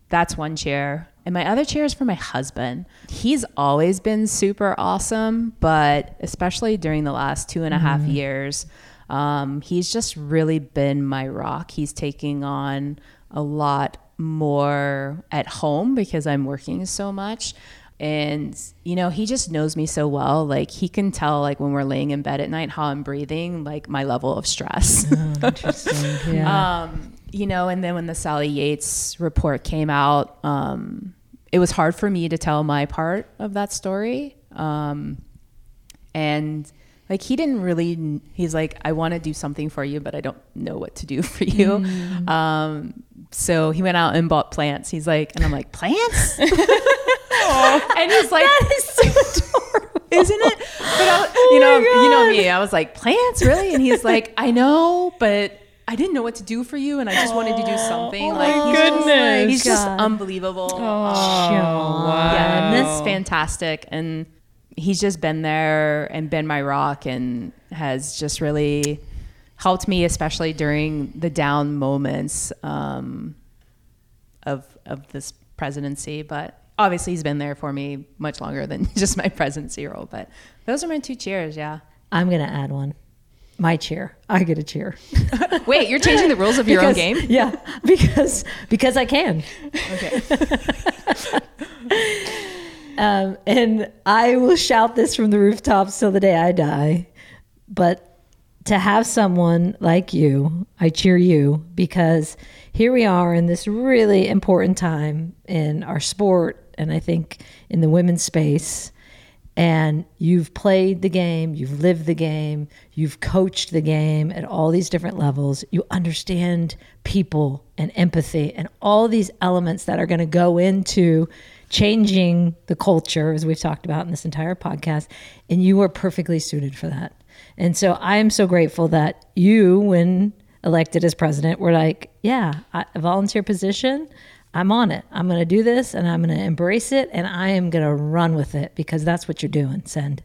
that's one chair. And my other chair is for my husband. He's always been super awesome, but especially during the last two and a half mm-hmm. years, um, he's just really been my rock. He's taking on a lot more at home because I'm working so much. And, you know, he just knows me so well. Like, he can tell, like, when we're laying in bed at night, how I'm breathing, like, my level of stress. Interesting. Yeah. um, you know, and then when the Sally Yates report came out, um, it was hard for me to tell my part of that story. Um, and like he didn't really he's like i want to do something for you but i don't know what to do for you um, so he went out and bought plants he's like and i'm like plants and he's like isn't it but I, you know you know me i was like plants really and he's like i know but I didn't know what to do for you, and I just wanted to do something. like he's just, like, goodness. he's just God. unbelievable. Sean. Yeah, and that's fantastic. And he's just been there and been my rock and has just really helped me, especially during the down moments um, of of this presidency. But obviously, he's been there for me much longer than just my presidency role. But those are my two cheers. Yeah. I'm going to add one. My cheer. I get a cheer. Wait, you're changing the rules of your own game? Yeah, because because I can. Okay. Um, and I will shout this from the rooftops till the day I die. But to have someone like you, I cheer you because here we are in this really important time in our sport and I think in the women's space. And you've played the game, you've lived the game, you've coached the game at all these different levels. You understand people and empathy and all these elements that are going to go into changing the culture, as we've talked about in this entire podcast. And you are perfectly suited for that. And so I am so grateful that you, when elected as president, were like, yeah, I- a volunteer position. I'm on it. I'm going to do this and I'm going to embrace it and I am going to run with it because that's what you're doing, Send.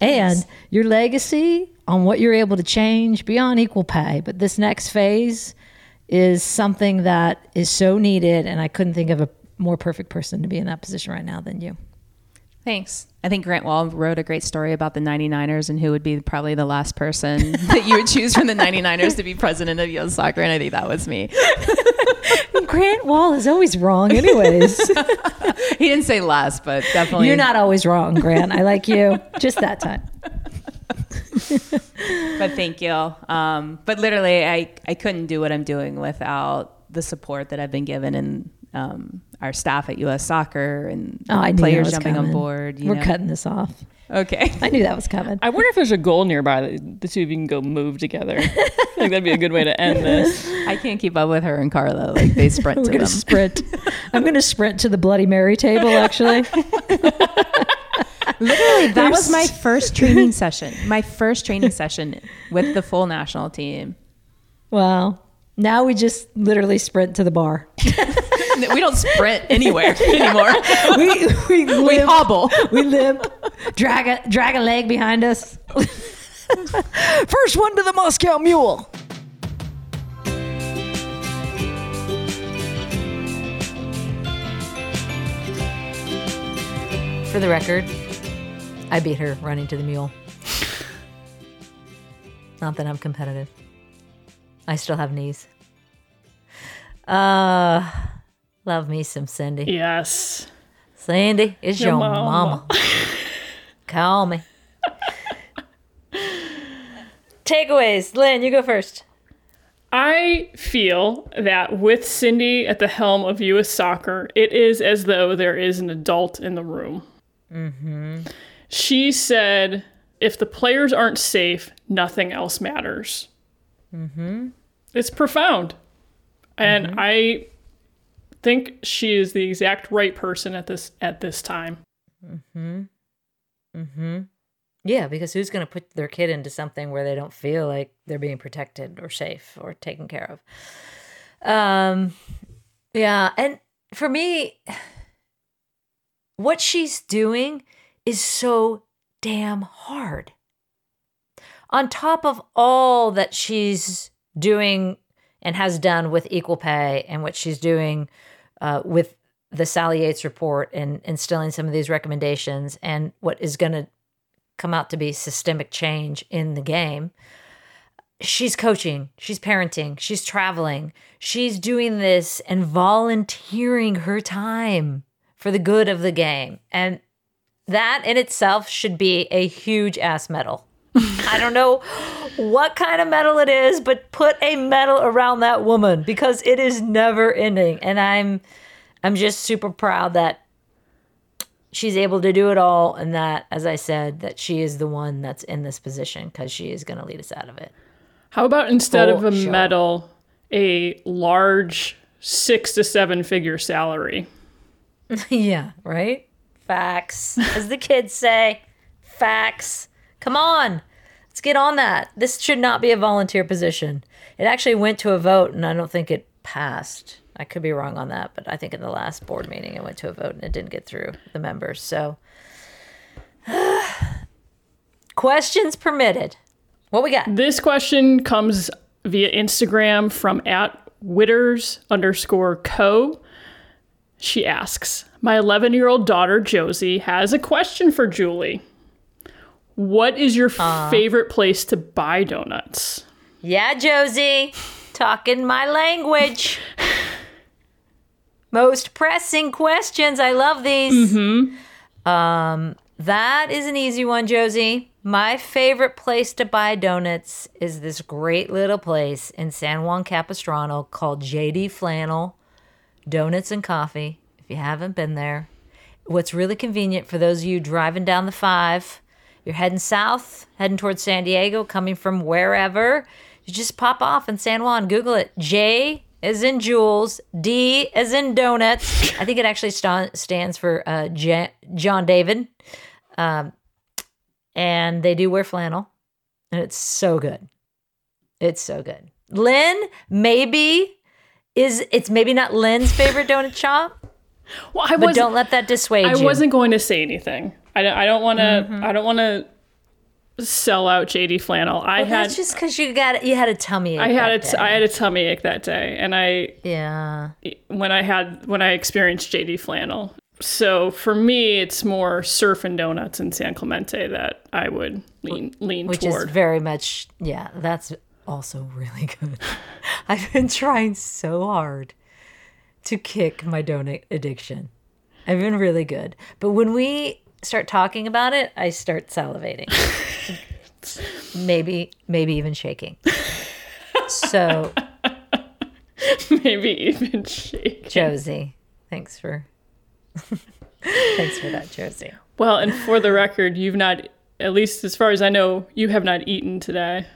And your legacy on what you're able to change beyond equal pay. But this next phase is something that is so needed. And I couldn't think of a more perfect person to be in that position right now than you. Thanks. I think Grant Wahl wrote a great story about the 99ers and who would be probably the last person that you would choose from the 99ers to be president of U.S. soccer. And I think that was me. Grant Wahl is always wrong, anyways. He didn't say last, but definitely. You're not always wrong, Grant. I like you. Just that time. But thank you. Um, but literally, I, I couldn't do what I'm doing without the support that I've been given and um, our staff at U.S. Soccer and Oh, players jumping coming. on board. you We're know. cutting this off. Okay. I knew that was coming. I wonder if there's a goal nearby that the two of you can go move together. I think that'd be a good way to end this. I can't keep up with her and Carla. Like they sprint We're to gonna them. sprint. I'm gonna sprint to the Bloody Mary table. Actually, Literally, that was my first training session. My first training session with the full national team. well, now we just literally sprint to the bar. we don't sprint anywhere anymore. we we, limp, we hobble. We limp. Drag a drag a leg behind us. First one to the Moscow Mule. For the record, I beat her running to the mule. Not that I'm competitive. I still have knees. Uh love me some Cindy. Yes. Cindy, it's your, Your mama. mama. Call me. Takeaways. Lynn, you go first. I feel that with Cindy at the helm of U.S. soccer, it is as though there is an adult in the room. Mm-hmm. She said, if the players aren't safe, nothing else matters. Mm-hmm. It's profound. And I think she is the exact right person at this at this time. Mm-hmm. Mm-hmm. Yeah, because who's going to put their kid into something where they don't feel like they're being protected or safe or taken care of? Um, yeah, and for me, what she's doing is so damn hard. On top of all that she's doing and has done with equal pay and what she's doing uh, with the Sally Yates report and instilling some of these recommendations and what is going to come out to be systemic change in the game. She's coaching, she's parenting, she's traveling, she's doing this and volunteering her time for the good of the game. And that in itself should be a huge ass medal. I don't know what kind of medal it is, but put a medal around that woman because it is never ending. And I'm I'm just super proud that she's able to do it all and that as I said that she is the one that's in this position cuz she is going to lead us out of it. How about instead of a sure. medal, a large six to seven figure salary? yeah, right? Facts. As the kids say, facts. Come on. Let's get on that. This should not be a volunteer position. It actually went to a vote and I don't think it passed. I could be wrong on that, but I think in the last board meeting it went to a vote and it didn't get through the members. So questions permitted. What we got? This question comes via Instagram from at witters underscore co. She asks, My 11 year old daughter Josie has a question for Julie. What is your favorite place to buy donuts? Yeah, Josie, talking my language. Most pressing questions. I love these. Um, that is an easy one, Josie. My favorite place to buy donuts is this great little place in San Juan Capistrano called JD Flannel Donuts and Coffee. If you haven't been there, what's really convenient for those of you driving down the five, you're heading south, heading towards San Diego, coming from wherever, you just pop off in San Juan. Google it. J is in Jules, D is in donuts. I think it actually sta- stands for uh, John David. Um, and they do wear flannel, and it's so good. It's so good. Lynn, maybe is it's maybe not Lynn's favorite donut shop, Well, I wasn't, don't let that dissuade I you. I wasn't going to say anything. I don't, I don't want to. Mm-hmm. I don't want to sell out JD Flannel. I Well, had just because you got you had a tummy ache. I had a t- I had a tummy ache that day, and I yeah. when I had when I experienced JD Flannel. So for me, it's more Surfin' Donuts in San Clemente that I would lean lean which toward. is very much yeah that's also really good i've been trying so hard to kick my donut addiction i've been really good but when we start talking about it i start salivating maybe maybe even shaking so Maybe even shake. josie thanks for thanks for that josie Well, and for the record, you've not, at least as far as I know, you have not eaten today.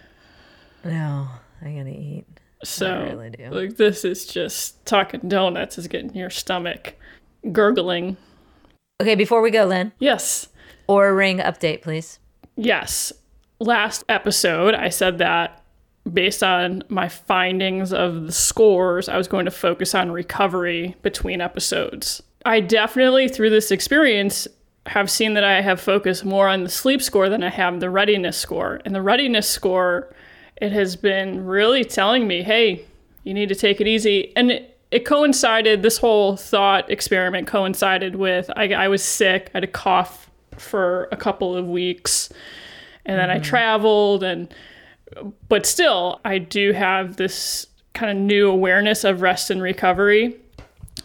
no i'm gonna eat So, I really do. like, this is just talking donuts is getting your stomach gurgling. Okay before we go lynn Yes, or ring update please yes. Last episode, I said that based on my findings of the scores, I was going to focus on recovery between episodes. I definitely, through this experience, have seen that I have focused more on the sleep score than I have the readiness score. And the readiness score, it has been really telling me, hey, you need to take it easy. And it, it coincided, this whole thought experiment coincided with I, I was sick. I had a cough for a couple of weeks. And then I mm-hmm. traveled and but still I do have this kind of new awareness of rest and recovery.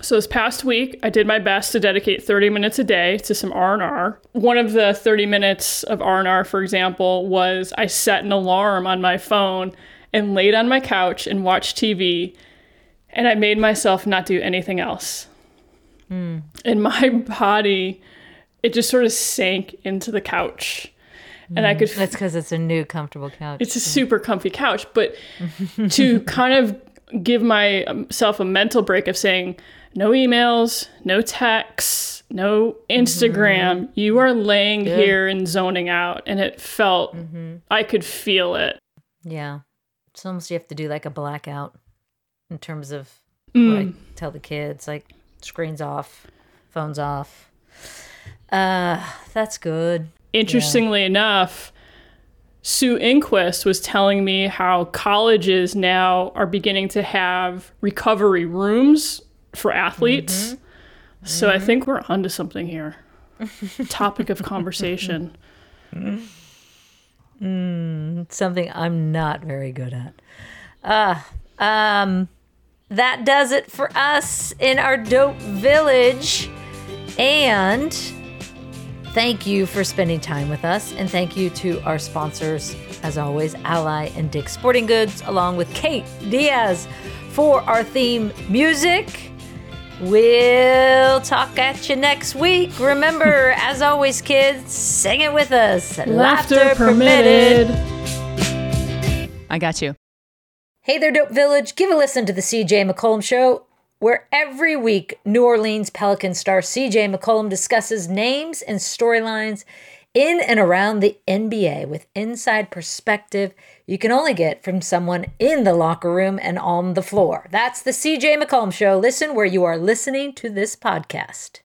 So this past week, I did my best to dedicate 30 minutes a day to some R&R. One of the 30 minutes of R&R, for example, was I set an alarm on my phone and laid on my couch and watched TV, and I made myself not do anything else. Hmm. And my body, it just sort of sank into the couch. And I hmm. could That's because it's a new comfortable couch. it's a super comfy couch but to kind of give myself a mental break of saying no emails no texts no instagram. Mm-hmm. You are laying here and zoning out. And it felt mm-hmm. i could feel it. Yeah. It's almost you have to do like a blackout in terms of what I mm. tell the kids, like screens off, phones off. Uh, that's good. interestingly enough Sue Enquist was telling me how colleges now are beginning to have recovery rooms for athletes. Mm-hmm. So i mm-hmm. think we're onto something here. Topic of conversation. It's mm. mm, something I'm not very good at. Uh, um, that does it for us in our dope village. And thank you for spending time with us. And thank you to our sponsors, as always, Ally and Dick Sporting Goods, along with Kate Diaz for our theme music. We'll talk at you next week. Remember, as always, kids, sing it with us. laughter permitted I got you. Hey there, Dope Village. Give a listen to the CJ McCollum Show, where every week New Orleans Pelican star CJ McCollum discusses names and storylines in and around the NBA with inside perspective you can only get from someone in the locker room and on the floor. That's the CJ McCollum Show. Listen where you are listening to this podcast.